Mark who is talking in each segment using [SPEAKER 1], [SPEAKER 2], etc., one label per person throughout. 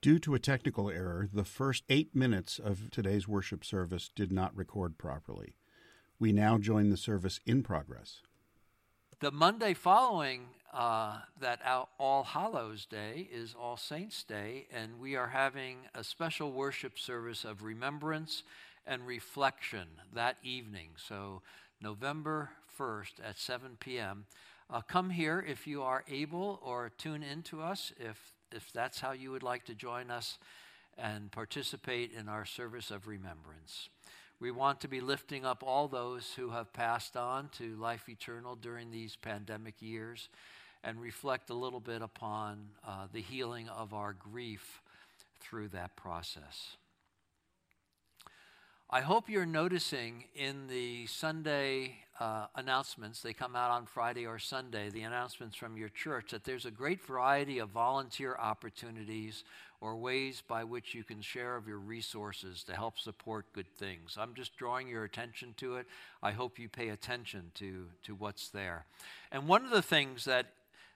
[SPEAKER 1] Due to a technical error, the first eight minutes of today's worship service did not record properly. We now join the service in progress.
[SPEAKER 2] The Monday following uh, that All Hallows Day is All Saints Day, and we are having a special worship service of remembrance and reflection that evening. So, November 1st at 7 p.m. Uh, come here if you are able, or tune in to us if if that's how you would like to join us and participate in our service of remembrance. We want to be lifting up all those who have passed on to life eternal during these pandemic years and reflect a little bit upon uh, the healing of our grief through that process. I hope you're noticing in the Sunday uh, announcements, they come out on Friday or Sunday, the announcements from your church, that there's a great variety of volunteer opportunities or ways by which you can share of your resources to help support good things. I'm just drawing your attention to it. I hope you pay attention to, to what's there. And one of the things that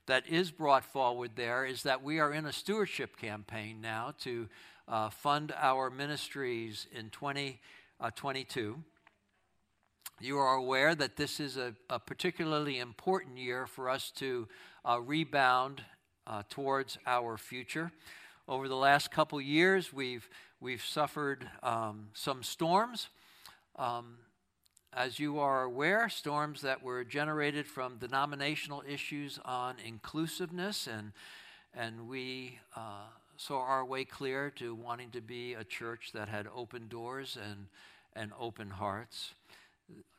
[SPEAKER 2] that is brought forward there is that we are in a stewardship campaign now to uh, fund our ministries in 2022. Uh, you are aware that this is a, a particularly important year for us to uh, rebound uh, towards our future. Over the last couple years, we've, we've suffered um, some storms. Um, as you are aware, storms that were generated from denominational issues on inclusiveness, and, and we uh, saw our way clear to wanting to be a church that had open doors and, and open hearts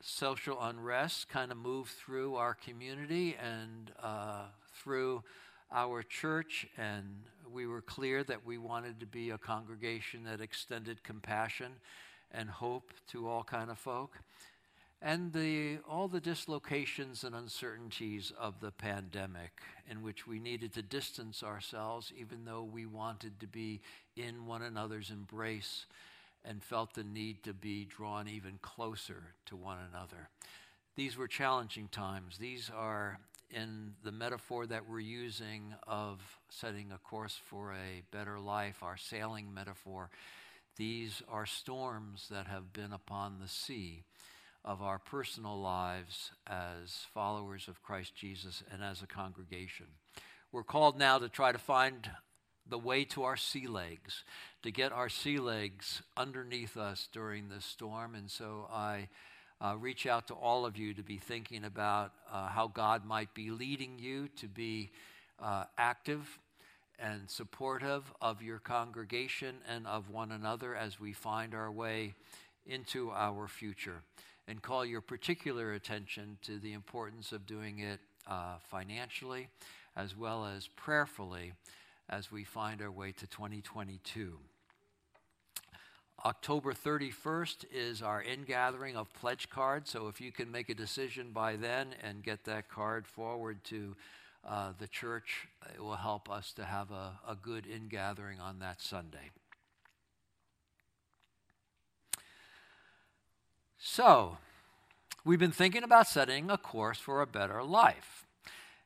[SPEAKER 2] social unrest kind of moved through our community and uh, through our church, and we were clear that we wanted to be a congregation that extended compassion and hope to all kind of folk. And the, all the dislocations and uncertainties of the pandemic, in which we needed to distance ourselves, even though we wanted to be in one another's embrace and felt the need to be drawn even closer to one another. These were challenging times. These are, in the metaphor that we're using of setting a course for a better life, our sailing metaphor, these are storms that have been upon the sea of our personal lives as followers of Christ Jesus and as a congregation. We're called now to try to find the way to our sea legs, to get our sea legs underneath us during this storm. And so I uh, reach out to all of you to be thinking about uh, how God might be leading you to be uh, active and supportive of your congregation and of one another as we find our way into our future. And call your particular attention to the importance of doing it uh, financially as well as prayerfully as we find our way to 2022. October 31st is our ingathering of pledge cards, so if you can make a decision by then and get that card forward to uh, the church, it will help us to have a, a good ingathering on that Sunday. So, we've been thinking about setting a course for a better life.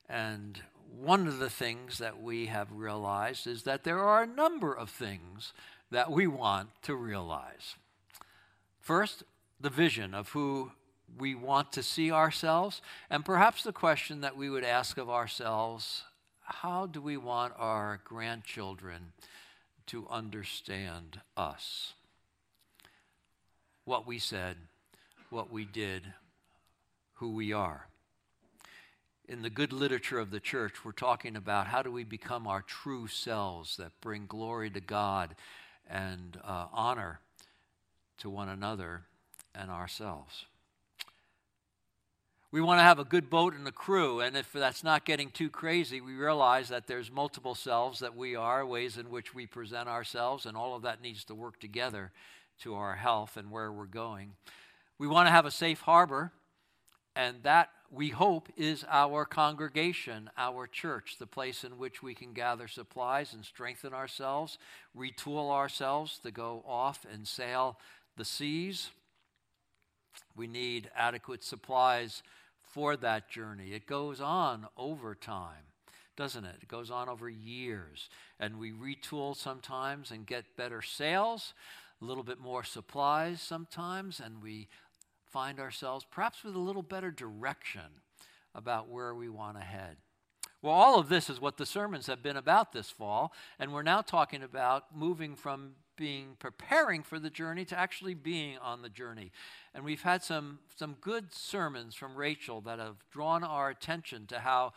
[SPEAKER 2] And one of the things that we have realized is that there are a number of things that we want to realize. First, the vision of who we want to see ourselves, and perhaps the question that we would ask of ourselves how do we want our grandchildren to understand us? What we said, what we did, who we are in the good literature of the church, we're talking about how do we become our true selves that bring glory to God and uh, honor to one another and ourselves. We want to have a good boat and a crew, and if that's not getting too crazy, we realize that there's multiple selves that we are, ways in which we present ourselves, and all of that needs to work together to our health and where we're going. We want to have a safe harbor, and that we hope, is our congregation, our church, the place in which we can gather supplies and strengthen ourselves, retool ourselves to go off and sail the seas. We need adequate supplies for that journey. It goes on over time doesn't it? It goes on over years. And we retool sometimes and get better sails, a little bit more supplies sometimes, and we find ourselves perhaps with a little better direction about where we want to head. Well, all of this is what the sermons have been about this fall, and we're now talking about moving from being preparing for the journey to actually being on the journey. And we've had some, some good sermons from Rachel that have drawn our attention to how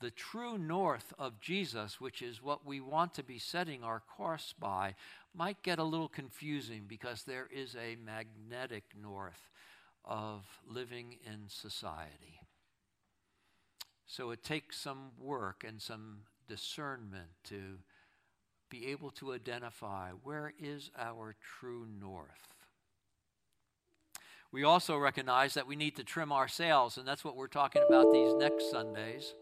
[SPEAKER 2] the true north of Jesus, which is what we want to be setting our course by, might get a little confusing because there is a magnetic north of living in society. So it takes some work and some discernment to be able to identify where is our true north. We also recognize that we need to trim our sails, and that's what we're talking about these next Sundays.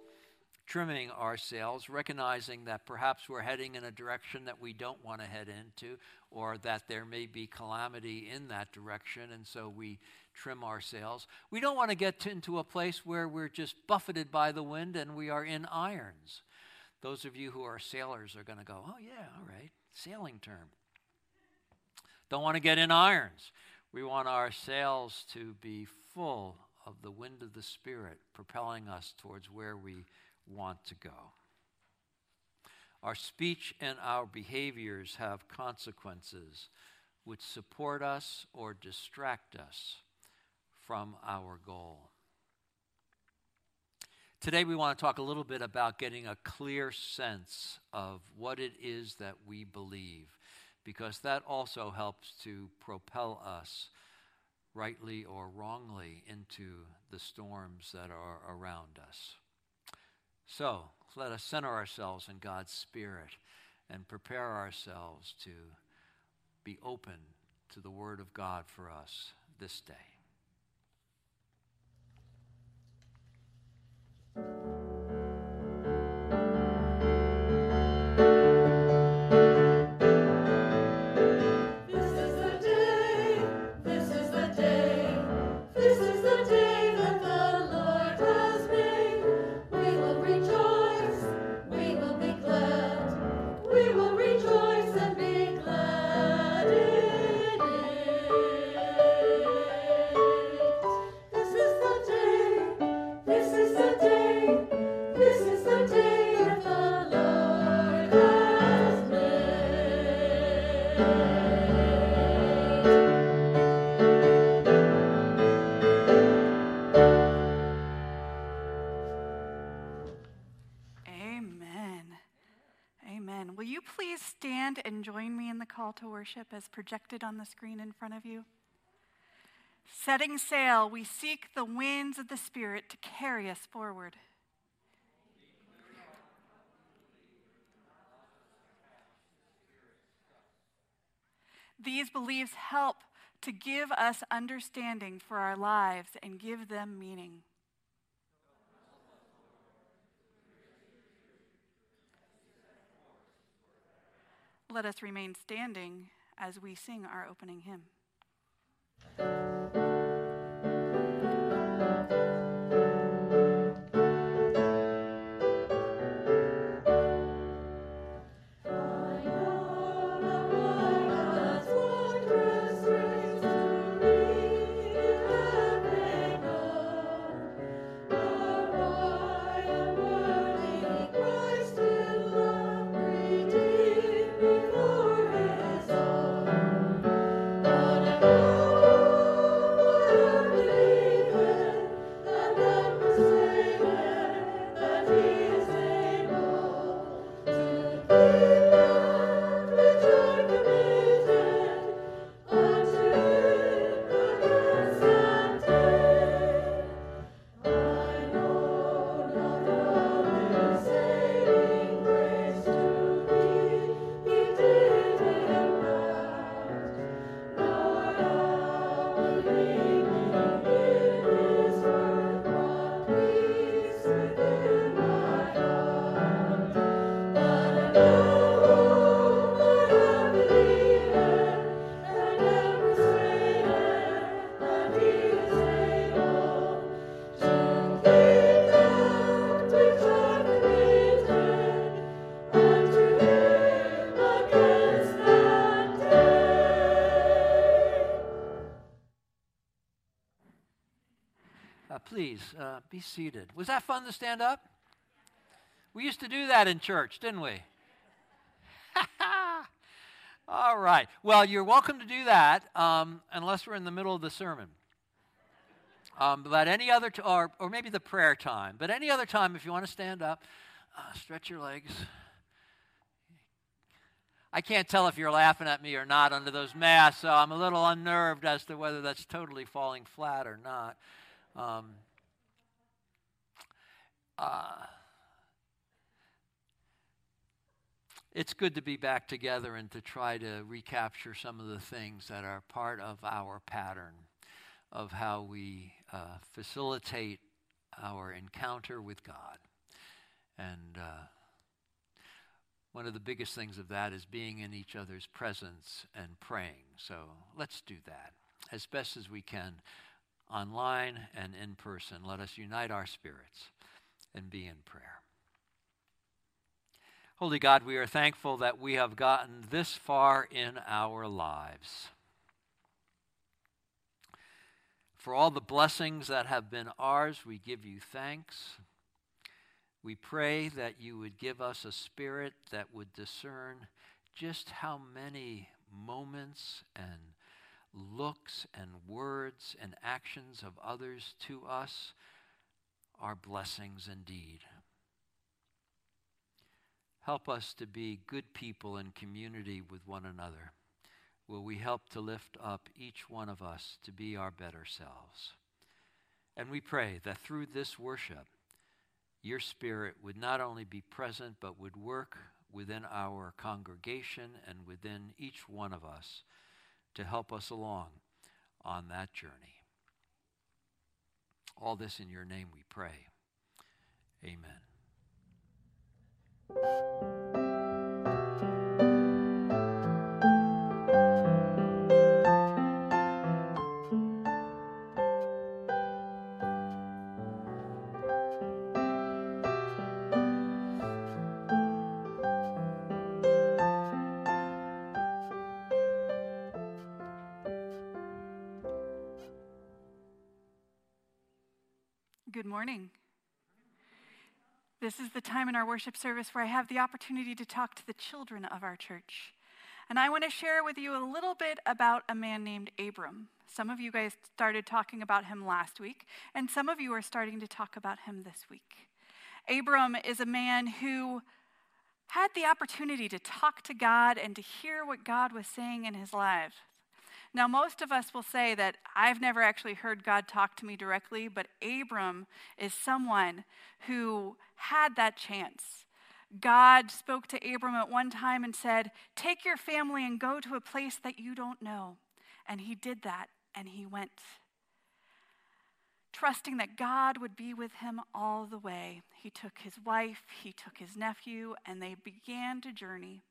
[SPEAKER 2] Trimming our sails, recognizing that perhaps we're heading in a direction that we don't want to head into, or that there may be calamity in that direction, and so we trim our sails. We don't want to get into a place where we're just buffeted by the wind and we are in irons. Those of you who are sailors are going to go, oh, yeah, all right, sailing term. Don't want to get in irons. We want our sails to be full of the wind of the Spirit, propelling us towards where we want to go. Our speech and our behaviors have consequences which support us or distract us from our goal. Today, we want to talk a little bit about getting a clear sense of what it is that we believe because that also helps to propel us, rightly or wrongly, into the storms that are around us. So, let us center ourselves in God's Spirit and prepare ourselves to be open to the Word of God for us this day.
[SPEAKER 3] Call to worship as projected on the screen in front of you? Setting sail, we seek the winds of the Spirit to carry us forward. These beliefs help to give us understanding for our lives and give them meaning. Let us remain standing as we sing our opening hymn.
[SPEAKER 2] Please uh, be seated. Was that fun to stand up? We used to do that in church, didn't we? All right. Well, you're welcome to do that um, unless we're in the middle of the sermon. Um, but any other, t- or, or maybe the prayer time, but any other time, if you want to stand up, uh, stretch your legs. I can't tell if you're laughing at me or not under those masks, so I'm a little unnerved as to whether that's totally falling flat or not. Um, uh, it's good to be back together and to try to recapture some of the things that are part of our pattern of how we uh, facilitate our encounter with God. And uh, one of the biggest things of that is being in each other's presence and praying. So let's do that as best as we can, online and in person. Let us unite our spirits and be in prayer. Holy God, we are thankful that we have gotten this far in our lives. For all the blessings that have been ours, we give you thanks. We pray that you would give us a spirit that would discern just how many moments and looks and words and actions of others to us are blessings indeed. Help us to be good people in community with one another. Will we help to lift up each one of us to be our better selves? And we pray that through this worship, your Spirit would not only be present, but would work within our congregation and within each one of us to help us along on that journey. All this in your name we pray. Amen.
[SPEAKER 3] This is the time in our worship service where I have the opportunity to talk to the children of our church. And I want to share with you a little bit about a man named Abram. Some of you guys started talking about him last week, and some of you are starting to talk about him this week. Abram is a man who had the opportunity to talk to God and to hear what God was saying in his life. Now, most of us will say that I've never actually heard God talk to me directly, but Abram is someone who had that chance. God spoke to Abram at one time and said, Take your family and go to a place that you don't know. And he did that, and he went. Trusting that God would be with him all the way, he took his wife, he took his nephew, and they began to journey.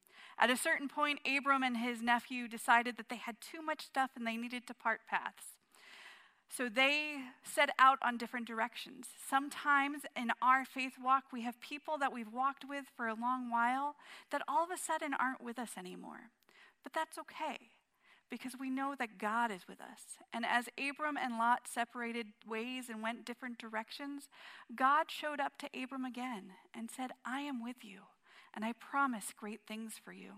[SPEAKER 3] At a certain point, Abram and his nephew decided that they had too much stuff and they needed to part paths. So they set out on different directions. Sometimes in our faith walk, we have people that we've walked with for a long while that all of a sudden aren't with us anymore. But that's okay because we know that God is with us. And as Abram and Lot separated ways and went different directions, God showed up to Abram again and said, I am with you and I promise great things for you.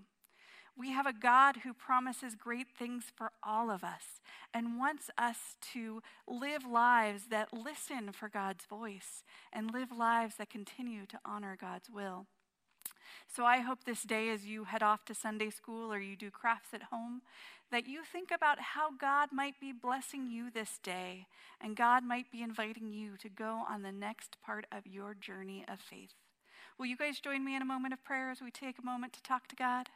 [SPEAKER 3] We have a God who promises great things for all of us and wants us to live lives that listen for God's voice and live lives that continue to honor God's will. So I hope this day, as you head off to Sunday school or you do crafts at home, that you think about how God might be blessing you this day and God might be inviting you to go on the next part of your journey of faith. Will you guys join me in a moment of prayer as we take a moment to talk to God?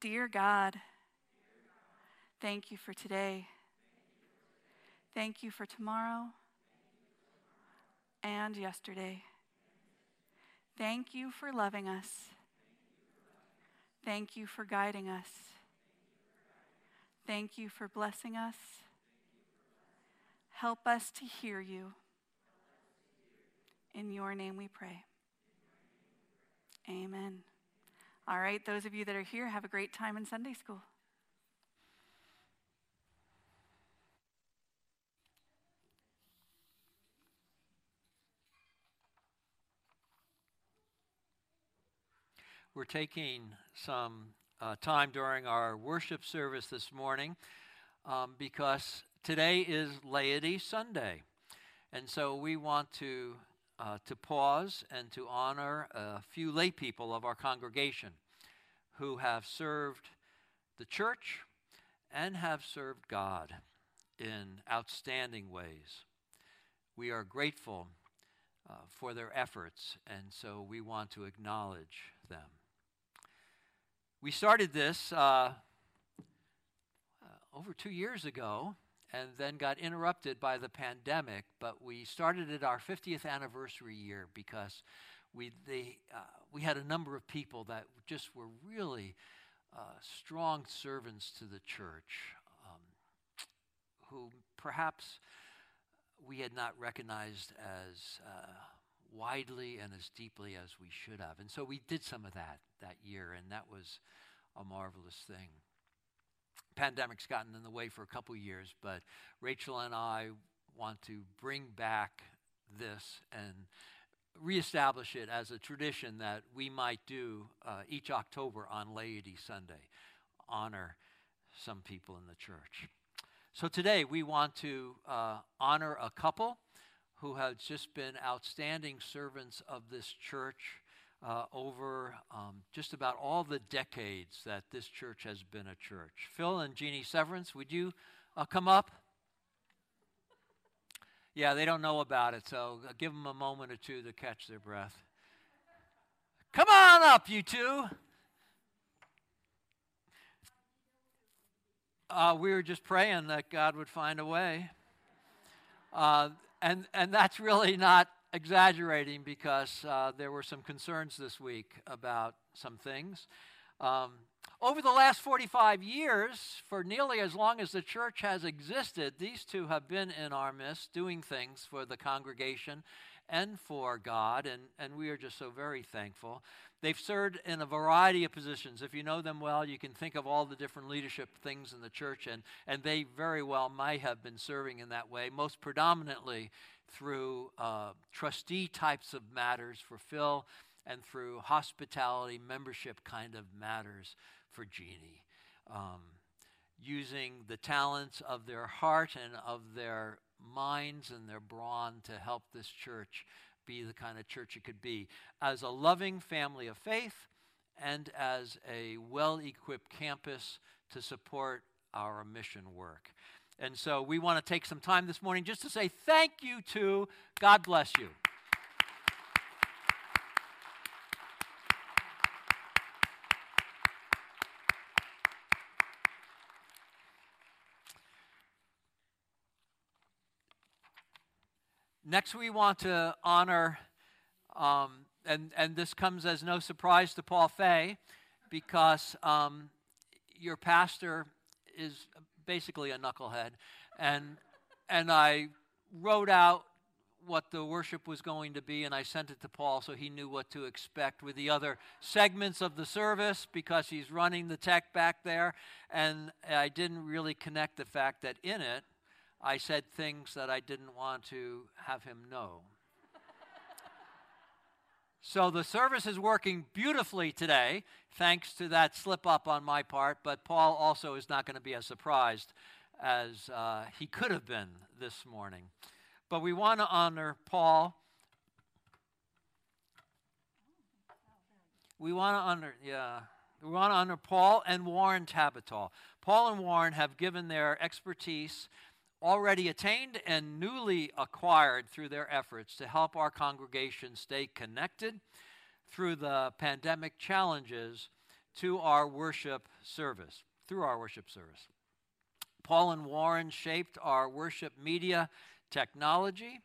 [SPEAKER 3] Dear God, thank you for today. Thank you for tomorrow and yesterday. Thank you for loving us. Thank you for guiding us. Thank you for blessing us. Help us to hear you. In your name we pray. Amen. All right, those of you that are here, have a great time in Sunday school.
[SPEAKER 2] We're taking some uh, time during our worship service this morning um, because today is Laity Sunday. And so we want to uh, to pause and to honor a few lay people of our congregation who have served the church and have served God in outstanding ways. We are grateful uh, for their efforts, and so we want to acknowledge them. We started this uh, uh, over two years ago and then got interrupted by the pandemic, but we started it our 50th anniversary year because we, they, uh, we had a number of people that just were really uh, strong servants to the church um, who perhaps we had not recognized as uh, widely and as deeply as we should have. And so we did some of that that year, and that was a marvelous thing. Pandemic's gotten in the way for a couple years, but Rachel and I want to bring back this and reestablish it as a tradition that we might do uh, each October on Laity Sunday, honor some people in the church. So today we want to uh, honor a couple who have just been outstanding servants of this church uh, over um, just about all the decades that this church has been a church. Phil and Jeannie Severance, would you uh, come up? Yeah, they don't know about it, so give them a moment or two to catch their breath. Come on up, you two. Uh, we were just praying that God would find a way. Uh, and, and that's really not exaggerating because uh, there were some concerns this week about some things. Um, over the last 45 years, for nearly as long as the church has existed, these two have been in our midst doing things for the congregation and for God, and, and we are just so very thankful. They've served in a variety of positions. If you know them well, you can think of all the different leadership things in the church, and, and they very well might have been serving in that way, most predominantly through uh, trustee types of matters for Phil and through hospitality membership kind of matters for Jeannie. Um, using the talents of their heart and of their minds and their brawn to help this church be the kind of church it could be. As a loving family of faith and as a well equipped campus to support our mission work. And so we want to take some time this morning just to say thank you to God bless you. Next, we want to honor, um, and, and this comes as no surprise to Paul Fay, because um, your pastor is basically a knucklehead. And, and I wrote out what the worship was going to be, and I sent it to Paul so he knew what to expect with the other segments of the service because he's running the tech back there. And I didn't really connect the fact that in it, I said things that I didn't want to have him know. So the service is working beautifully today, thanks to that slip up on my part, but Paul also is not going to be as surprised as uh, he could have been this morning. But we want to honor Paul. We want to honor, yeah. We want to honor Paul and Warren Tabatol. Paul and Warren have given their expertise already attained and newly acquired through their efforts to help our congregation stay connected through the pandemic challenges to our worship service, through our worship service. Paul and Warren shaped our worship media technology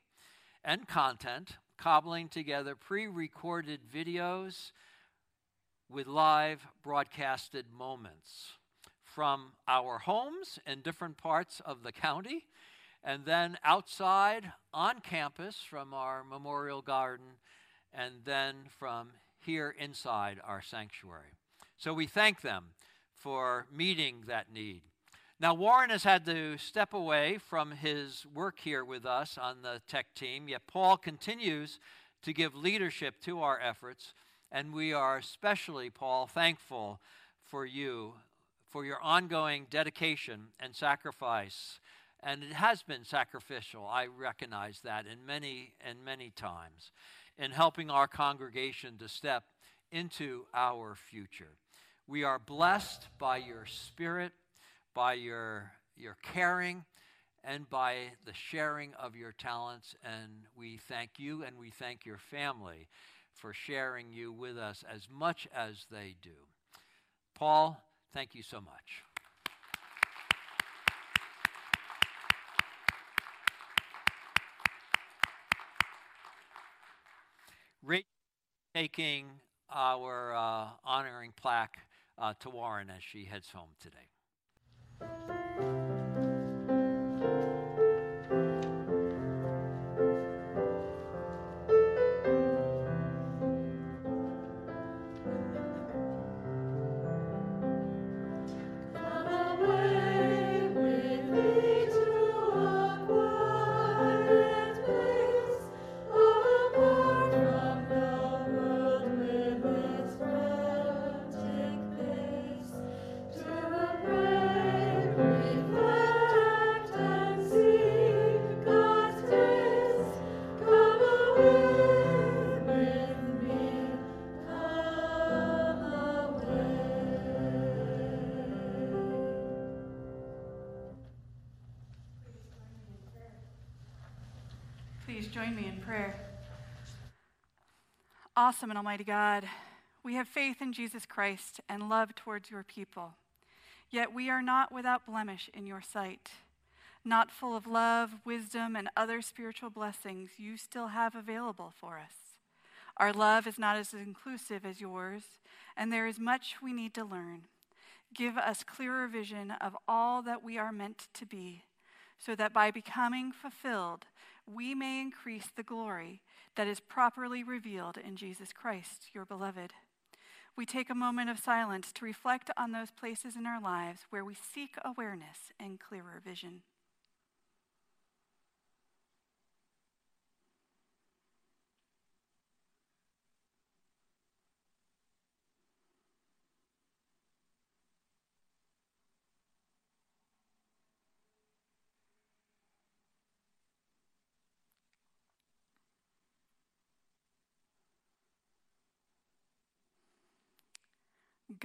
[SPEAKER 2] and content, cobbling together pre recorded videos with live broadcasted moments from our homes in different parts of the county, and then outside on campus from our memorial garden, and then from here inside our sanctuary. So we thank them for meeting that need. Now, Warren has had to step away from his work here with us on the tech team, yet Paul continues to give leadership to our efforts And we are especially, Paul, thankful for you, for your ongoing dedication and sacrifice. And it has been sacrificial, I recognize that, in many and many times, in helping our congregation to step into our future. We are blessed by your spirit, by your, your caring, and by the sharing of your talents. And we thank you and we thank your family for sharing you with us as much as they do. Paul, thank you so much. Rachel taking our uh, honoring plaque uh, to Warren as she heads home today.
[SPEAKER 3] Awesome and Almighty God, we have faith in Jesus Christ and love towards your people. Yet we are not without blemish in your sight. Not full of love, wisdom, and other spiritual blessings you still have available for us. Our love is not as inclusive as yours, and there is much we need to learn. Give us clearer vision of all that we are meant to be, so that by becoming fulfilled, we may increase the glory that is properly revealed in Jesus Christ, your beloved. We take a moment of silence to reflect on those places in our lives where we seek awareness and clearer vision.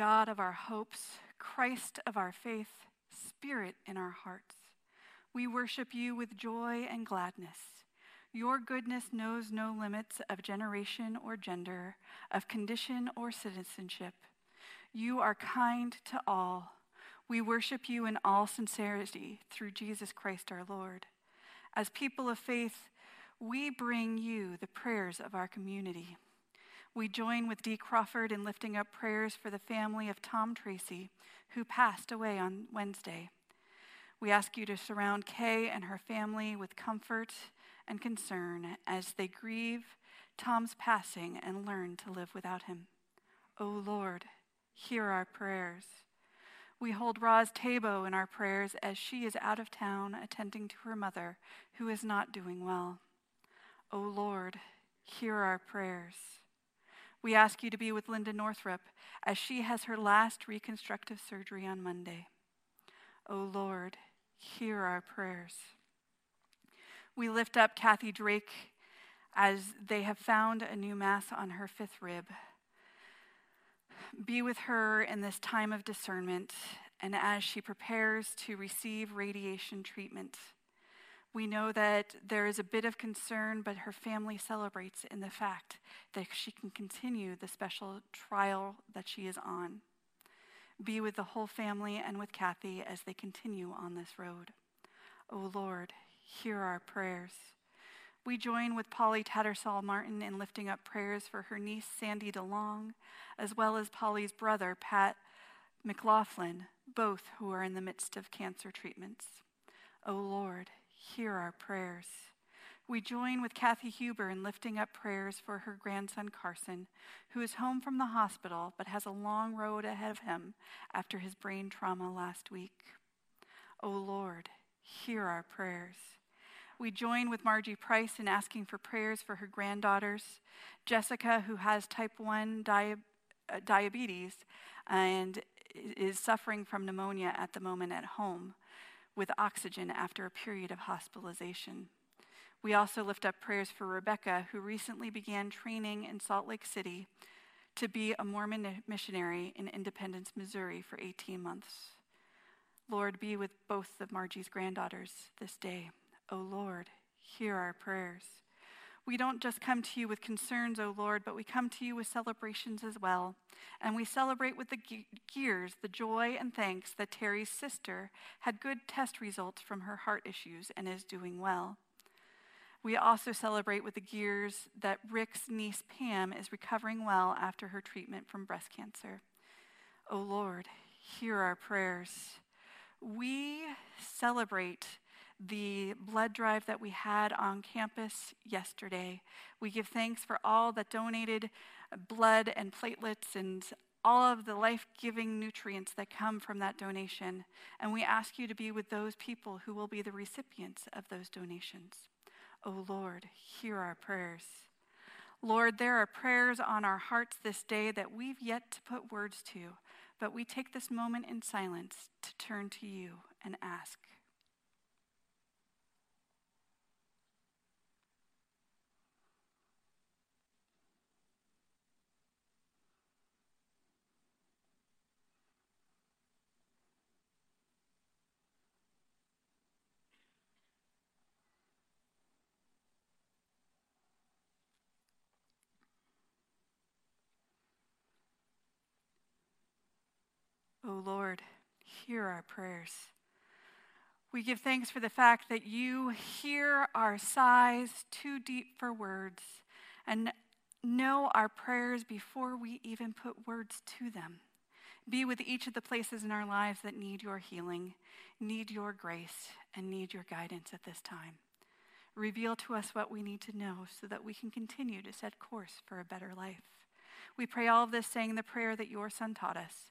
[SPEAKER 3] God of our hopes, Christ of our faith, Spirit in our hearts. We worship you with joy and gladness. Your goodness knows no limits of generation or gender, of condition or citizenship. You are kind to all. We worship you in all sincerity through Jesus Christ our Lord. As people of faith, we bring you the prayers of our community. We join with Dee Crawford in lifting up prayers for the family of Tom Tracy, who passed away on Wednesday. We ask you to surround Kay and her family with comfort and concern as they grieve Tom's passing and learn to live without him. O oh Lord, hear our prayers. We hold Roz Tabo in our prayers as she is out of town attending to her mother, who is not doing well. O oh Lord, hear our prayers. We ask you to be with Linda Northrup as she has her last reconstructive surgery on Monday. O oh Lord, hear our prayers. We lift up Kathy Drake as they have found a new mass on her fifth rib. Be with her in this time of discernment and as she prepares to receive radiation treatment. We know that there is a bit of concern, but her family celebrates in the fact that she can continue the special trial that she is on. Be with the whole family and with Kathy as they continue on this road. O oh Lord, hear our prayers. We join with Polly Tattersall Martin in lifting up prayers for her niece Sandy DeLong, as well as Polly's brother Pat McLaughlin, both who are in the midst of cancer treatments. O oh Lord, hear our prayers. We join with Kathy Huber in lifting up prayers for her grandson Carson, who is home from the hospital but has a long road ahead of him after his brain trauma last week. O oh Lord, hear our prayers. We join with Margie Price in asking for prayers for her granddaughters, Jessica, who has type 1 di- uh, diabetes and is suffering from pneumonia at the moment at home with oxygen after a period of hospitalization. We also lift up prayers for Rebecca, who recently began training in Salt Lake City to be a Mormon missionary in Independence, Missouri for 18 months. Lord, be with both of Margie's granddaughters this day. O oh Lord, hear our prayers. We don't just come to you with concerns, O Lord, but we come to you with celebrations as well. And we celebrate with the gears the joy and thanks that Terry's sister had good test results from her heart issues and is doing well. We also celebrate with the gears that Rick's niece Pam is recovering well after her treatment from breast cancer. O Lord, hear our prayers. We celebrate the blood drive that we had on campus yesterday. We give thanks for all that donated blood and platelets and all of the life giving nutrients that come from that donation. And we ask you to be with those people who will be the recipients of those donations. Oh Lord, hear our prayers. Lord, there are prayers on our hearts this day that we've yet to put words to, but we take this moment in silence to turn to you and ask. O oh Lord, hear our prayers. We give thanks for the fact that you hear our sighs too deep for words and know our prayers before we even put words to them. Be with each of the places in our lives that need your healing, need your grace, and need your guidance at this time. Reveal to us what we need to know so that we can continue to set course for a better life. We pray all of this saying the prayer that your Son taught us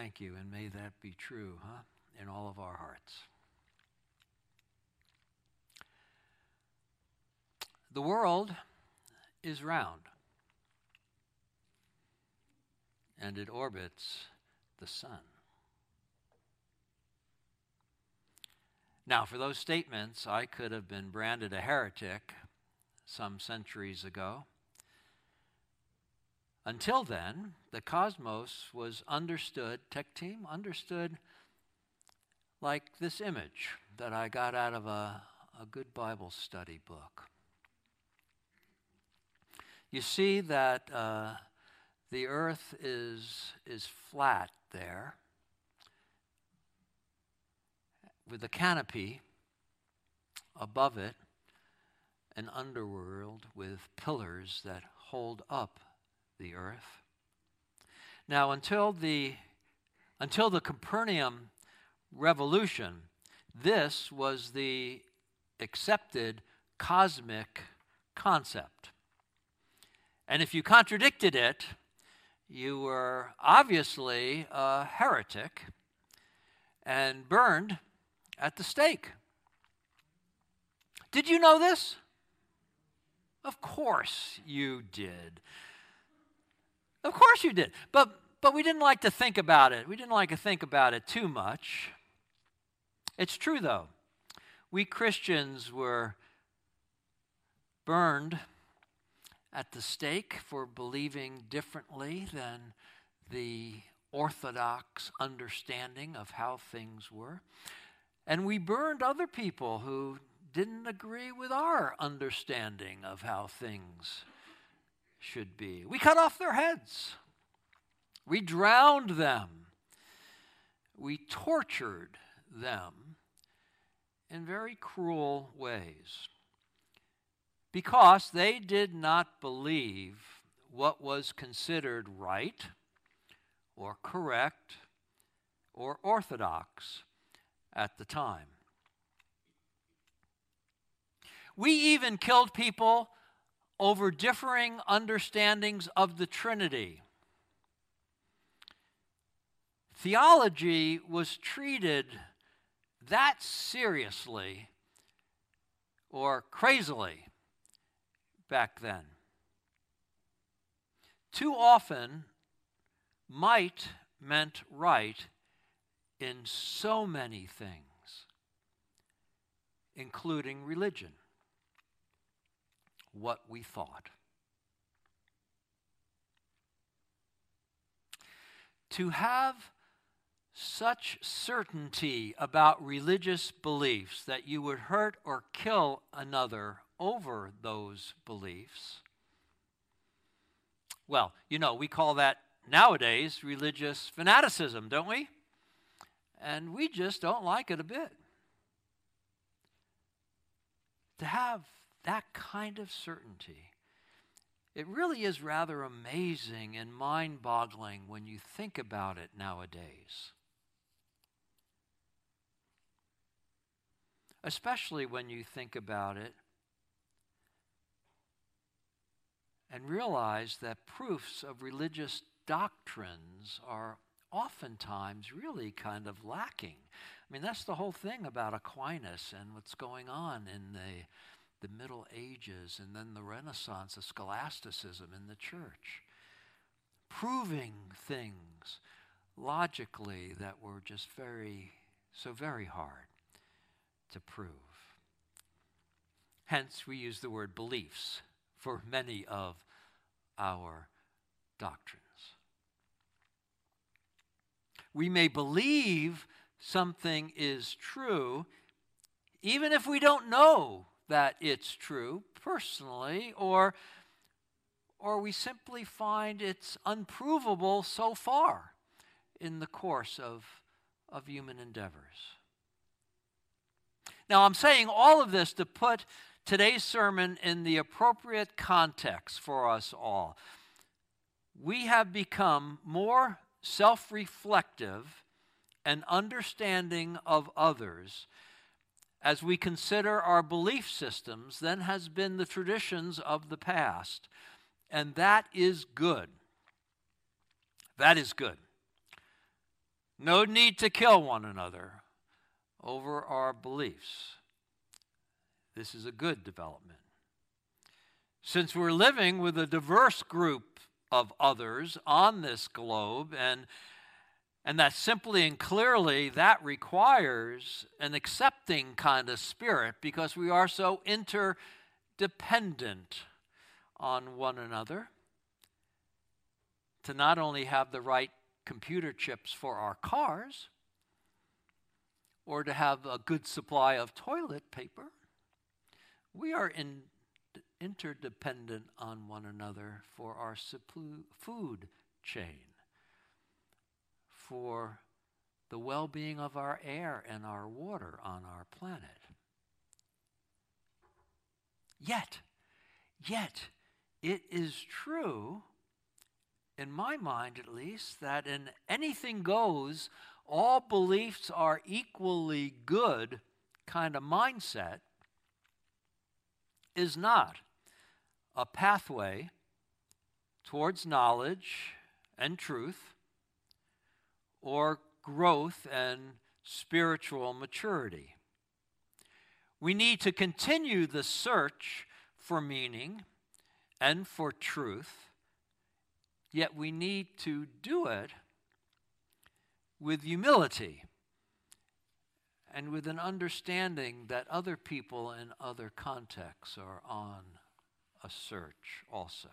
[SPEAKER 2] Thank you, and may that be true, huh, in all of our hearts. The world is round, and it orbits the sun. Now, for those statements, I could have been branded a heretic some centuries ago. Until then, the cosmos was understood, tech team understood like this image that I got out of a, a good Bible study book. You see that uh, the earth is, is flat there with a canopy above it, an underworld with pillars that hold up the earth. Now, until the, until the Copernican revolution, this was the accepted cosmic concept. And if you contradicted it, you were obviously a heretic and burned at the stake. Did you know this? Of course you did. Of course you did. But but we didn't like to think about it. We didn't like to think about it too much. It's true though. We Christians were burned at the stake for believing differently than the orthodox understanding of how things were. And we burned other people who didn't agree with our understanding of how things should be. We cut off their heads. We drowned them. We tortured them in very cruel ways because they did not believe what was considered right or correct or orthodox at the time. We even killed people over differing understandings of the Trinity. Theology was treated that seriously or crazily back then. Too often, might meant right in so many things, including religion, what we thought. To have such certainty about religious beliefs that you would hurt or kill another over those beliefs. Well, you know, we call that nowadays religious fanaticism, don't we? And we just don't like it a bit. To have that kind of certainty, it really is rather amazing and mind boggling when you think about it nowadays. Especially when you think about it and realize that proofs of religious doctrines are oftentimes really kind of lacking. I mean, that's the whole thing about Aquinas and what's going on in the, the Middle Ages and then the Renaissance of scholasticism in the church. Proving things logically that were just very, so very hard to prove. Hence, we use the word beliefs for many of our doctrines. We may believe something is true, even if we don't know that it's true personally, or, or we simply find it's unprovable so far in the course of, of human endeavors. Now, I'm saying all of this to put today's sermon in the appropriate context for us all. We have become more self reflective and understanding of others as we consider our belief systems than has been the traditions of the past. And that is good. That is good. No need to kill one another over our beliefs. This is a good development. Since we're living with a diverse group of others on this globe, and, and that simply and clearly that requires an accepting kind of spirit because we are so interdependent on one another to not only have the right computer chips for our cars or to have a good supply of toilet paper. We are in, interdependent on one another for our food chain, for the well being of our air and our water on our planet. Yet, yet, it is true in my mind at least, that in anything goes, all beliefs are equally good kind of mindset is not a pathway towards knowledge and truth or growth and spiritual maturity. We need to continue the search for meaning and for truth Yet we need to do it with humility and with an understanding that other people in other contexts are on a search also.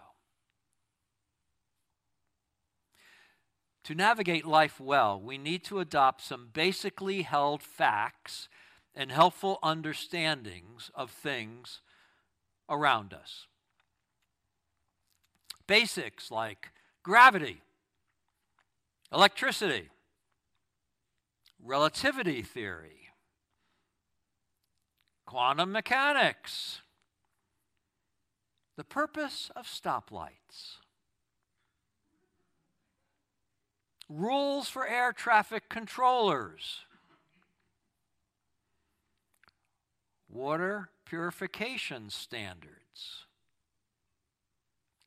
[SPEAKER 2] To navigate life well, we need to adopt some basically held facts and helpful understandings of things around us. Basics like gravity, electricity, relativity theory, quantum mechanics, the purpose of stoplights, rules for air traffic controllers, water purification standards,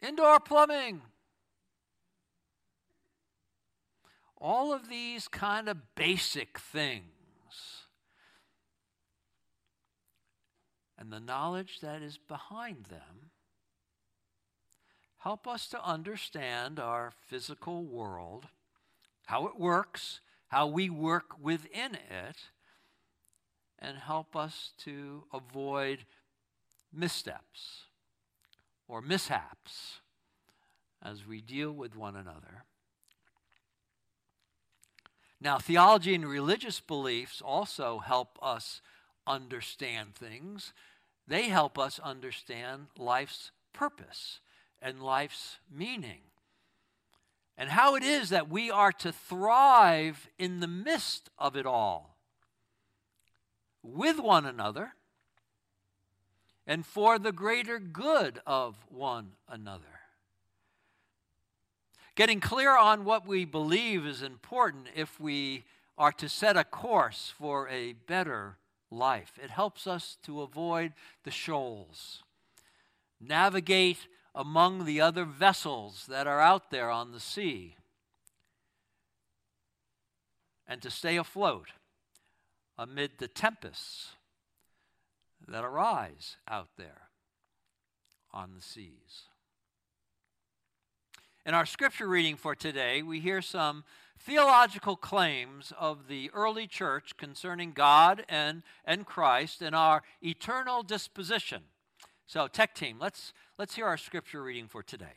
[SPEAKER 2] indoor plumbing. All of these kind of basic things. And the knowledge that is behind them help us to understand our physical world, how it works, how we work within it, and help us to avoid missteps or mishaps as we deal with one another. Now, theology and religious beliefs also help us understand things. They help us understand life's purpose and life's meaning. And how it is that we are to thrive in the midst of it all with one another and for the greater good of one another. Getting clear on what we believe is important if we are to set a course for a better life. It helps us to avoid the shoals, navigate among the other vessels that are out there on the sea, and to stay afloat amid the tempests that arise out there on the seas. In our scripture reading for today, we hear some theological claims of the early church concerning God and, and Christ and our eternal disposition. So, tech team, let's, let's hear our scripture reading for today.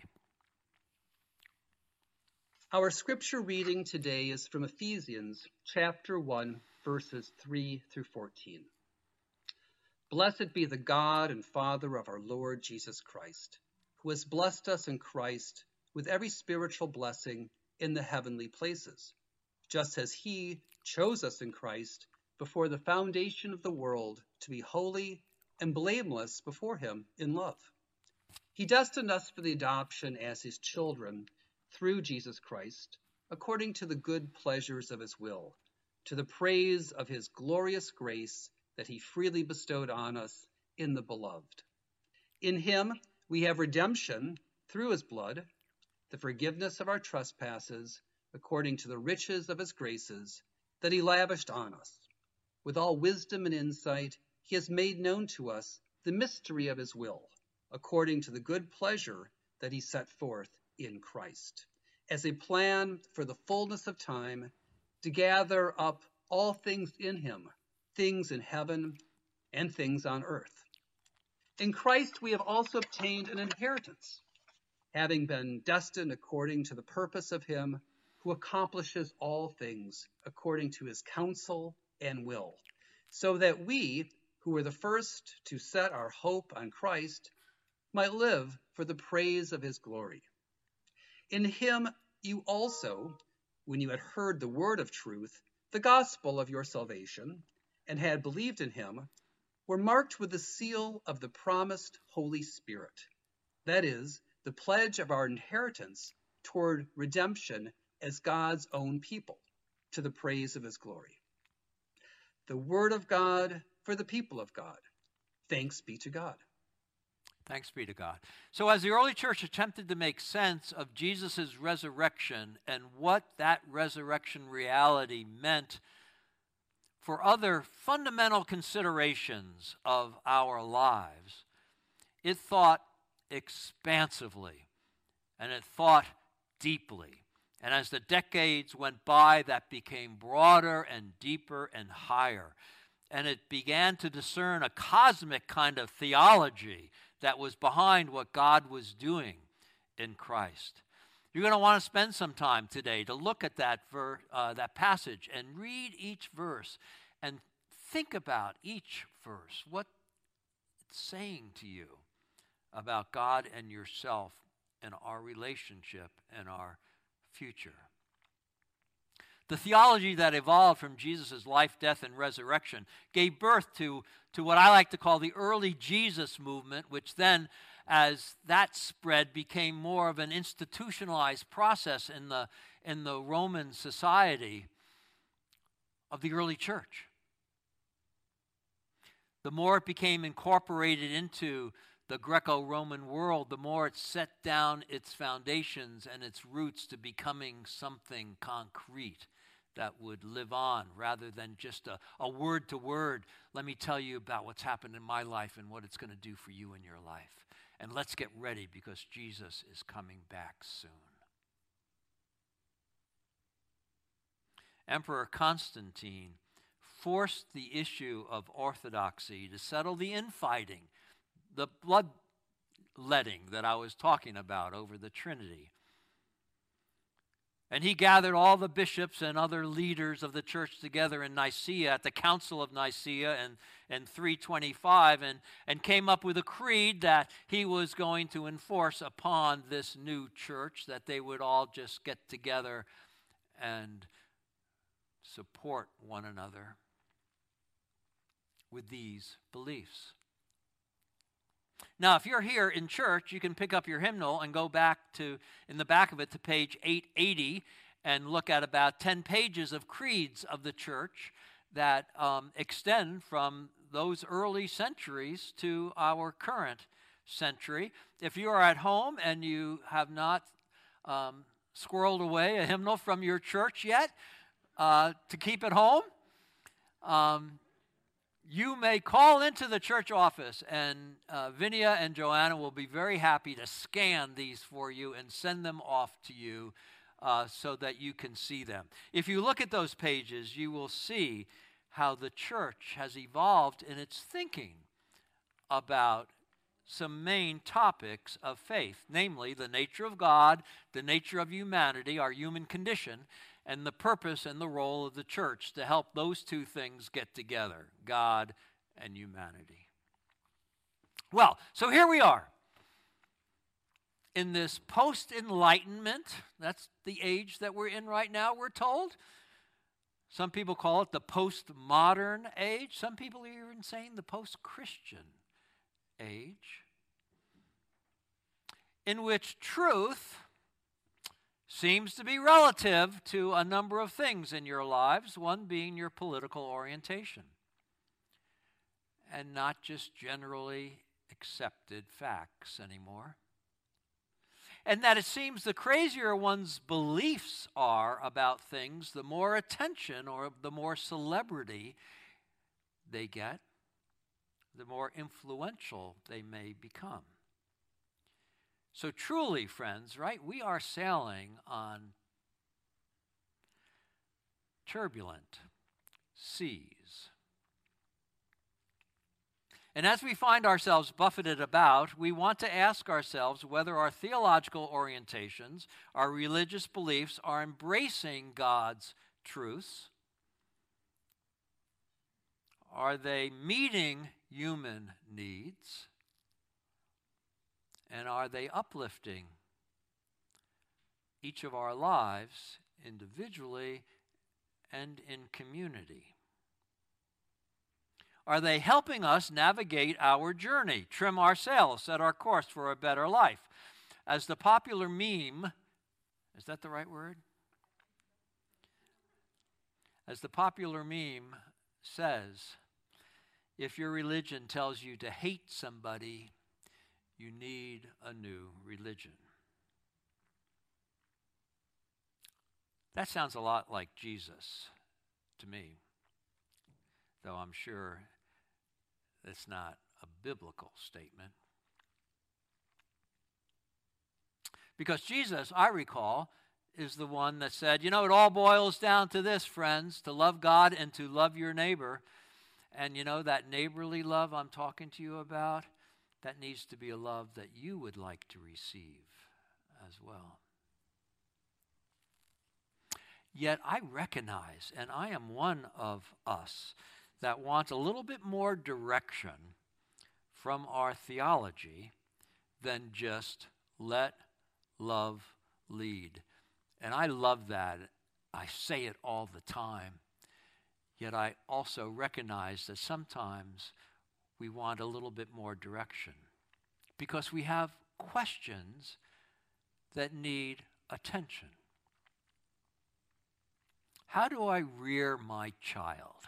[SPEAKER 4] Our scripture reading today is from Ephesians chapter 1, verses 3 through 14. Blessed be the God and Father of our Lord Jesus Christ, who has blessed us in Christ with every spiritual blessing in the heavenly places, just as He chose us in Christ before the foundation of the world to be holy and blameless before Him in love. He destined us for the adoption as His children through Jesus Christ, according to the good pleasures of His will, to the praise of His glorious grace that He freely bestowed on us in the Beloved. In Him we have redemption through His blood the forgiveness of our trespasses, according to the riches of his graces that he lavished on us. With all wisdom and insight, he has made known to us the mystery of his will, according to the good pleasure that he set forth in Christ, as a plan for the fullness of time to gather up all things in him, things in heaven and things on earth. In Christ we have also obtained an inheritance, having been destined according to the purpose of him who accomplishes all things according to his counsel and will, so that we, who were the first to set our hope on Christ, might live for the praise of his glory. In him you also, when you had heard the word of truth, the gospel of your salvation, and had believed in him, were marked with the seal of the promised Holy Spirit. That is, the pledge of our inheritance toward redemption as God's own people to the praise of his glory. The word of God for the people of God. Thanks be to God.
[SPEAKER 2] Thanks be to God. So, as the early church attempted to make sense of Jesus' resurrection and what that resurrection reality meant for other fundamental considerations of our lives, it thought expansively and it thought deeply. And as the decades went by, that became broader and deeper and higher. And it began to discern a cosmic kind of theology that was behind what God was doing in Christ. You're going to want to spend some time today to look at that, ver, uh, that passage and read each verse and think about each verse, what it's saying to you about God and yourself and our relationship and our future. The theology that evolved from Jesus' life, death, and resurrection gave birth to, to what I like to call the early Jesus movement, which then, as that spread, became more of an institutionalized process in the, in the Roman society of the early church. The more it became incorporated into the Greco Roman world, the more it set down its foundations and its roots to becoming something concrete that would live on rather than just a, word to word. Let me tell you about what's happened in my life and what it's going to do for you in your life. And let's get ready because Jesus is coming back soon. Emperor Constantine forced the issue of orthodoxy to settle the infighting the bloodletting that I was talking about over the Trinity. And he gathered all the bishops and other leaders of the church together in Nicaea at the Council of Nicaea in, in 325 and, and came up with a creed that he was going to enforce upon this new church, that they would all just get together and support one another with these beliefs. Now, if you're here in church, you can pick up your hymnal and go back to, in the back of it, to page 880 and look at about 10 pages of creeds of the church that um, extend from those early centuries to our current century. If you are at home and you have not um, squirreled away a hymnal from your church yet uh, to keep at home, um, you may call into the church office, and uh, Vinia and Joanna will be very happy to scan these for you and send them off to you uh, so that you can see them. If you look at those pages, you will see how the church has evolved in its thinking about some main topics of faith, namely the nature of God, the nature of humanity, our human condition, and the purpose and the role of the church to help those two things get together God and humanity. Well, so here we are. In this post enlightenment, that's the age that we're in right now, we're told. Some people call it the postmodern age. Some people are even saying the post Christian age, in which truth seems to be relative to a number of things in your lives, one being your political orientation, and not just generally accepted facts anymore. And that it seems the crazier one's beliefs are about things, the more attention or the more celebrity they get, the more influential they may become. So, truly, friends, right, we are sailing on turbulent seas. And as we find ourselves buffeted about, we want to ask ourselves whether our theological orientations, our religious beliefs, are embracing God's truths. Are they meeting human needs? And are they uplifting each of our lives individually and in community? Are they helping us navigate our journey, trim our sails, set our course for a better life? As the popular meme, is that the right word? As the popular meme says, if your religion tells you to hate somebody, you need a new religion. That sounds a lot like Jesus to me, though I'm sure it's not a biblical statement. Because Jesus, I recall, is the one that said, you know, it all boils down to this, friends, to love God and to love your neighbor. And you know, that neighborly love I'm talking to you about, that needs to be a love that you would like to receive as well. Yet I recognize, and I am one of us, that wants a little bit more direction from our theology than just let love lead. And I love that. I say it all the time. Yet I also recognize that sometimes we want a little bit more direction because we have questions that need attention. How do I rear my child?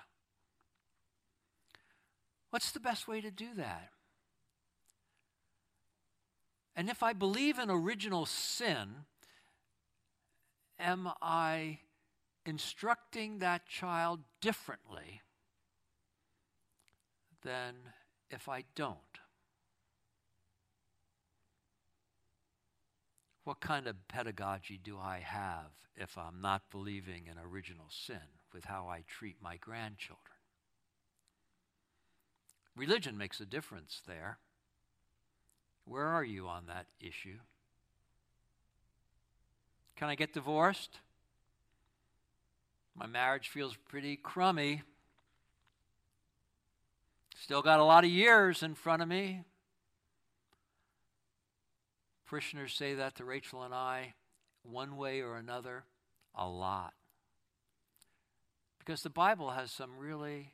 [SPEAKER 2] What's the best way to do that? And if I believe in original sin, am I instructing that child differently than if I don't? What kind of pedagogy do I have if I'm not believing in original sin with how I treat my grandchildren? Religion makes a difference there. Where are you on that issue? Can I get divorced? My marriage feels pretty crummy. Still got a lot of years in front of me. Parishioners say that to Rachel and I, one way or another, a lot. Because the Bible has some really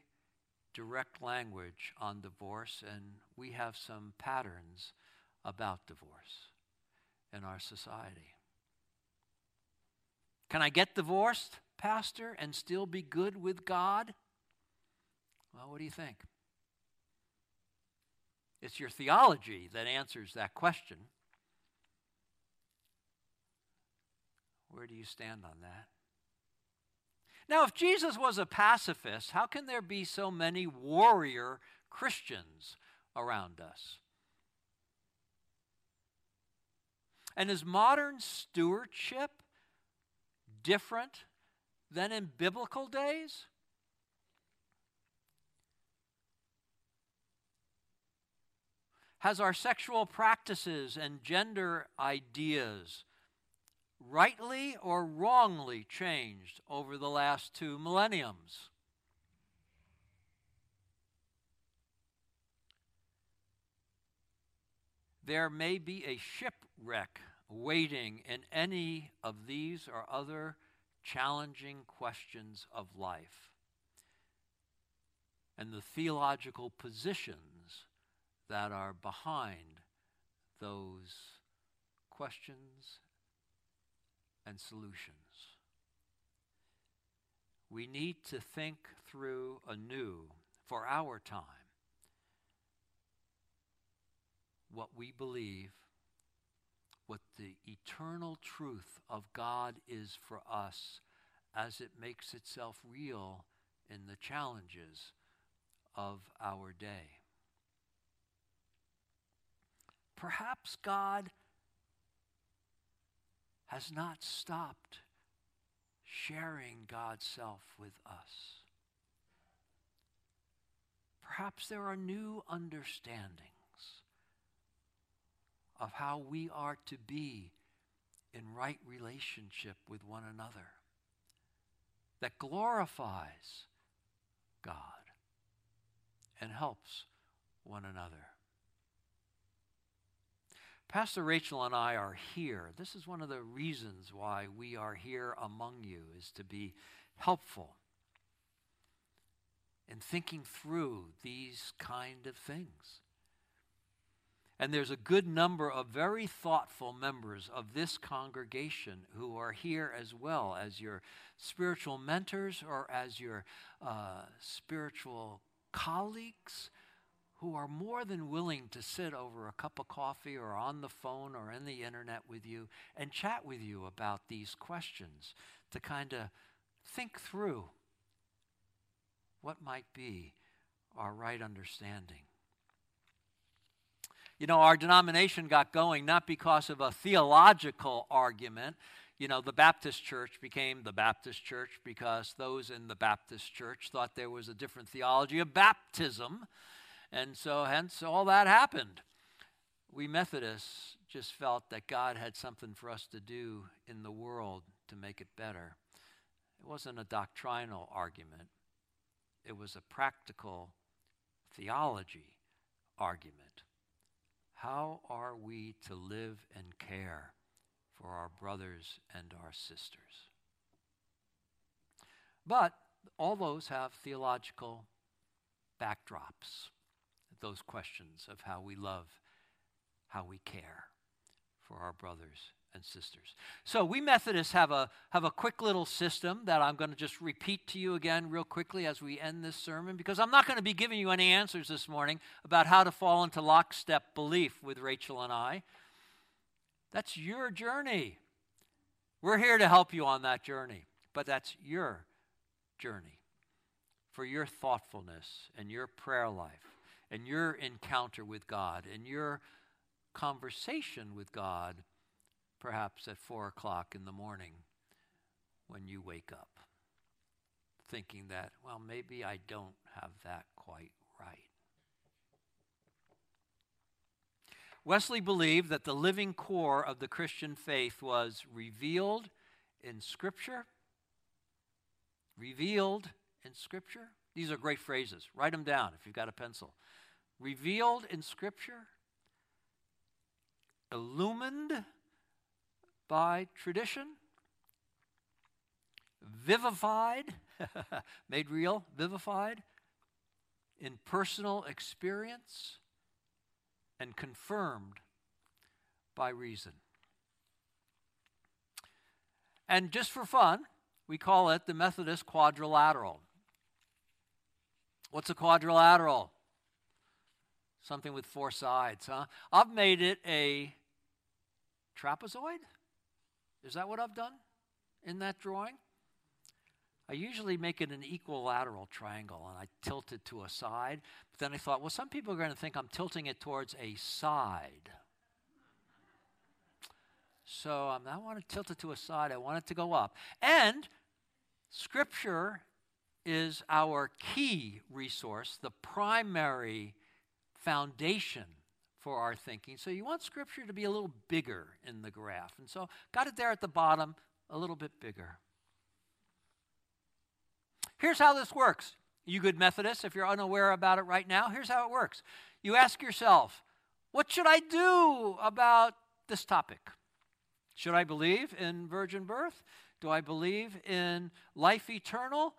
[SPEAKER 2] direct language on divorce, and we have some patterns about divorce in our society. Can I get divorced, Pastor, and still be good with God? Well, what do you think? It's your theology that answers that question. Where do you stand on that? Now, if Jesus was a pacifist, how can there be so many warrior Christians around us? And is modern stewardship different than in biblical days? Has our sexual practices and gender ideas rightly or wrongly changed over the last two millenniums? There may be a shipwreck waiting in any of these or other challenging questions of life. And the theological positions that are behind those questions and solutions. We need to think through anew for our time what we believe, what the eternal truth of God is for us as it makes itself real in the challenges of our day. Perhaps God has not stopped sharing God's self with us. Perhaps there are new understandings of how we are to be in right relationship with one another that glorifies God and helps one another. Pastor Rachel and I are here. This is one of the reasons why we are here among you is to be helpful in thinking through these kind of things. And there's a good number of very thoughtful members of this congregation who are here as well as your spiritual mentors or as your uh, spiritual colleagues who are more than willing to sit over a cup of coffee or on the phone or in the internet with you and chat with you about these questions to kind of think through what might be our right understanding. You know, our denomination got going not because of a theological argument. You know, the Baptist church became the Baptist church because those in the Baptist church thought there was a different theology of baptism and so, hence, all that happened. We Methodists just felt that God had something for us to do in the world to make it better. It wasn't a doctrinal argument, it was a practical theology argument. How are we to live and care for our brothers and our sisters? But all those have theological backdrops those questions of how we love, how we care for our brothers and sisters. So we Methodists have a have a quick little system that I'm going to just repeat to you again real quickly as we end this sermon because I'm not going to be giving you any answers this morning about how to fall into lockstep belief with Rachel and I. That's your journey. We're here to help you on that journey, but that's your journey for your thoughtfulness and your prayer life and your encounter with God and your conversation with God, perhaps at four o'clock in the morning when you wake up, thinking that, well, maybe I don't have that quite right. Wesley believed that the living core of the Christian faith was revealed in Scripture. Revealed in Scripture. These are great phrases. Write them down if you've got a pencil revealed in Scripture, illumined by tradition, vivified, made real, vivified in personal experience, and confirmed by reason. And just for fun, we call it the Methodist quadrilateral. What's a quadrilateral? Something with four sides, huh? I've made it a trapezoid. Is that what I've done in that drawing? I usually make it an equilateral triangle and I tilt it to a side. But then I thought, well, some people are going to think I'm tilting it towards a side. So I want to tilt it to a side. I want it to go up. And Scripture is our key resource, the primary foundation for our thinking. So you want Scripture to be a little bigger in the graph. And so got it there at the bottom, a little bit bigger. Here's how this works. You good Methodists, if you're unaware about it right now, here's how it works. You ask yourself, what should I do about this topic? Should I believe in virgin birth? Do I believe in life eternal?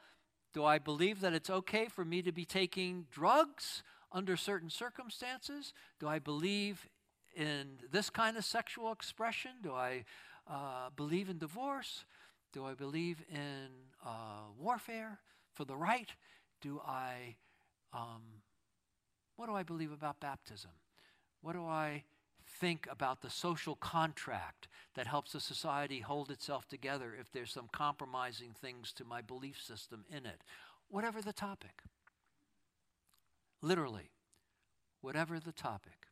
[SPEAKER 2] Do I believe that it's okay for me to be taking drugs? Under certain circumstances? Do I believe in this kind of sexual expression? Do I uh, believe in divorce? Do I believe in uh, warfare for the right? Do I, um, what do I believe about baptism? What do I think about the social contract that helps a society hold itself together if there's some compromising things to my belief system in it. Whatever the topic. Literally, whatever the topic.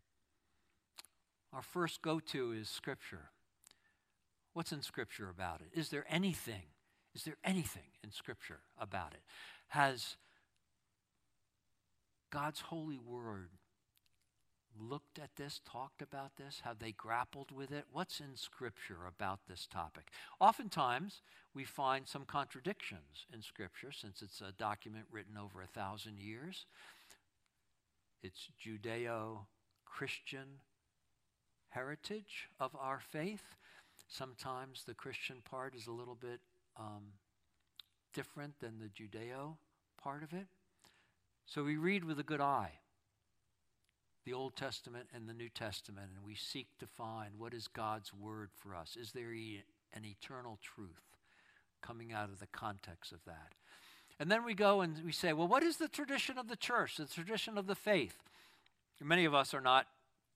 [SPEAKER 2] Our first go to is Scripture. What's in Scripture about it? Is there anything? Is there anything in Scripture about it? Has God's holy word looked at this, talked about this? Have they grappled with it? What's in Scripture about this topic? Oftentimes, we find some contradictions in Scripture since it's a document written over a thousand years. It's Judeo Christian heritage of our faith. Sometimes the Christian part is a little bit um, different than the Judeo part of it. So we read with a good eye the Old Testament and the New Testament, and we seek to find what is God's word for us. Is there an eternal truth coming out of the context of that? And then we go and we say, well, what is the tradition of the church, the tradition of the faith? Many of us are not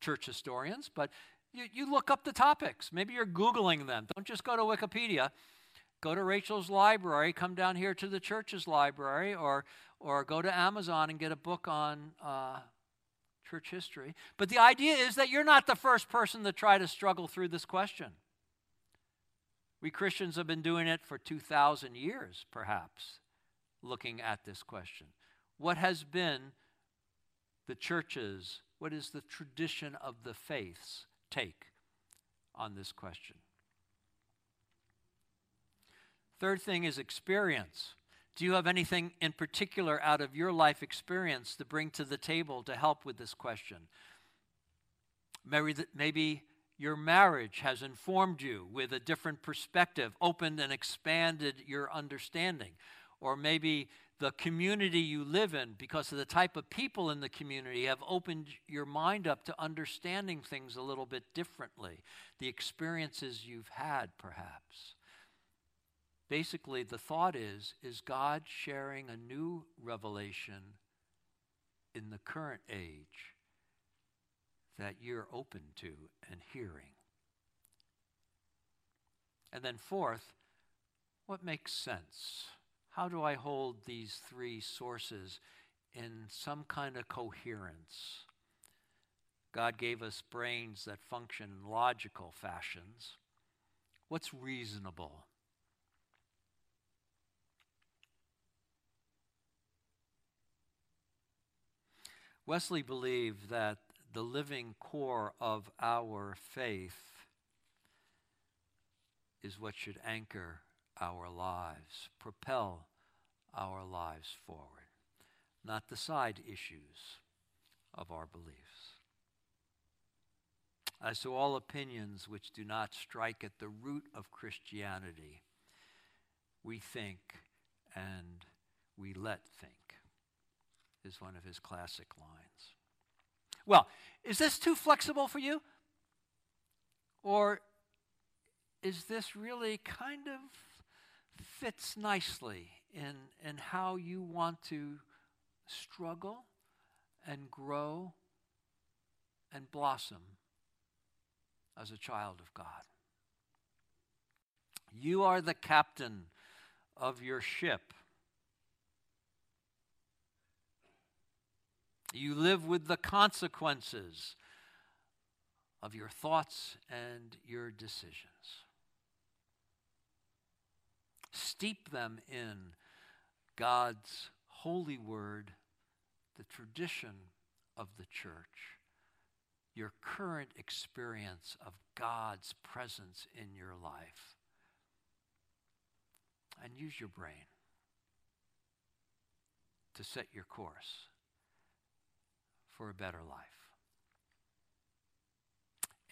[SPEAKER 2] church historians, but you, you look up the topics. Maybe you're Googling them. Don't just go to Wikipedia. Go to Rachel's library, come down here to the church's library, or, or go to Amazon and get a book on uh, church history. But the idea is that you're not the first person to try to struggle through this question. We Christians have been doing it for 2,000 years, perhaps, looking at this question. What has been the church's, what is the tradition of the faith's take on this question? Third thing is experience. Do you have anything in particular out of your life experience to bring to the table to help with this question? Maybe, maybe your marriage has informed you with a different perspective, opened and expanded your understanding. Or maybe the community you live in, because of the type of people in the community, have opened your mind up to understanding things a little bit differently. The experiences you've had, perhaps basically the thought is is God sharing a new revelation in the current age that you're open to and hearing. And then fourth, what makes sense? How do I hold these three sources in some kind of coherence? God gave us brains that function in logical fashions. What's reasonable? Wesley believed that the living core of our faith is what should anchor our lives, propel our lives forward, not the side issues of our beliefs. As to all opinions which do not strike at the root of Christianity, we think and we let think is one of his classic lines. Well, is this too flexible for you? Or is this really kind of fits nicely in, in how you want to struggle and grow and blossom as a child of God? You are the captain of your ship. You live with the consequences of your thoughts and your decisions. Steep them in God's holy word, the tradition of the church, your current experience of God's presence in your life, and use your brain to set your course for a better life.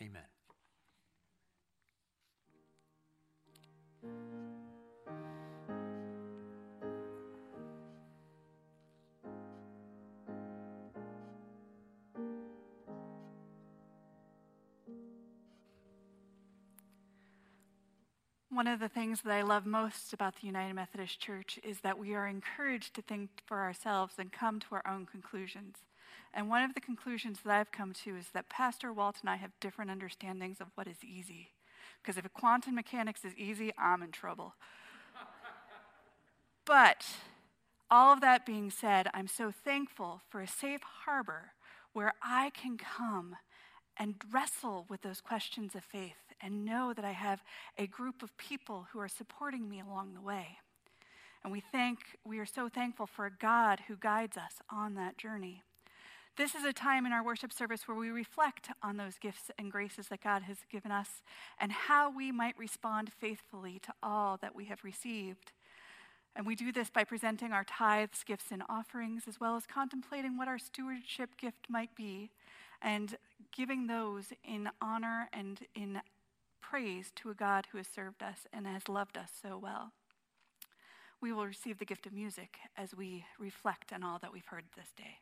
[SPEAKER 2] Amen.
[SPEAKER 3] One of the things that I love most about the United Methodist Church is that we are encouraged to think for ourselves and come to our own conclusions. And one of the conclusions that I've come to is that Pastor Walt and I have different understandings of what is easy. Because if quantum mechanics is easy, I'm in trouble. but all of that being said, I'm so thankful for a safe harbor where I can come and wrestle with those questions of faith and know that I have a group of people who are supporting me along the way. And we thank we are so thankful for God who guides us on that journey. This is a time in our worship service where we reflect on those gifts and graces that God has given us and how we might respond faithfully to all that we have received. And we do this by presenting our tithes, gifts, and offerings, as well as contemplating what our stewardship gift might be and giving those in honor and in praise to a God who has served us and has loved us so well. We will receive the gift of music as we reflect on all that we've heard this day.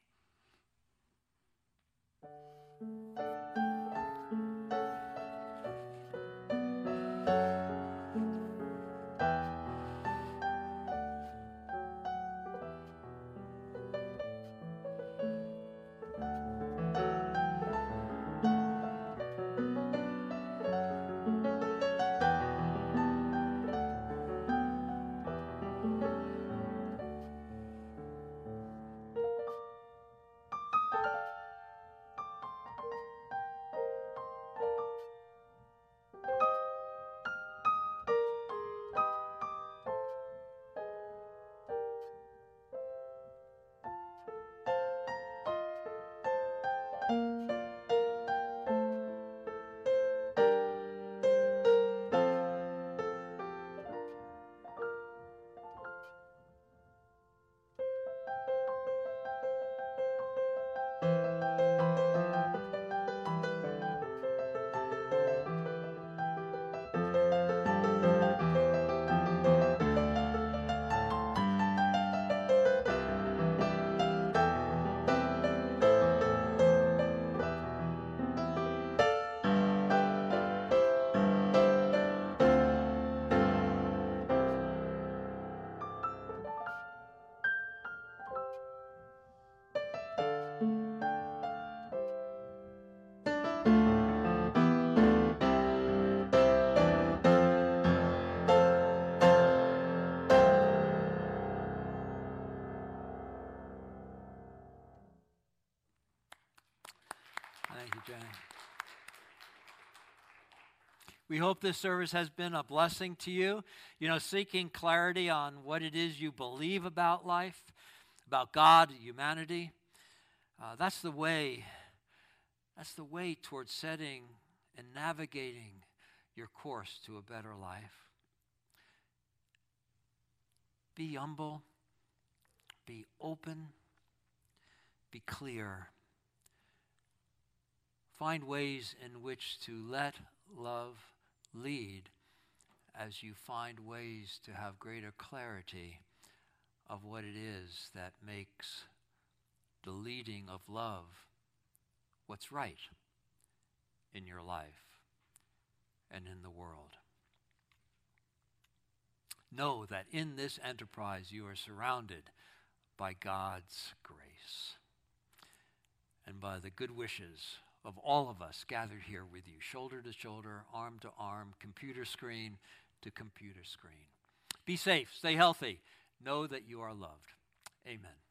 [SPEAKER 3] We hope this service has been a blessing to you. You know, seeking clarity on what it is you believe about life, about God, humanity. Uh, that's the way. That's the way towards setting and navigating your course to a better life. Be humble, be open, be clear. Find ways in which to let love lead as you find ways to have greater clarity of what it is that makes the leading of love what's right in your life and in the world. Know that in this enterprise you are surrounded by God's grace and by the good wishes of all of us gathered here with you, shoulder to shoulder, arm to arm, computer screen to computer screen. Be safe, stay healthy, know that you are loved. Amen.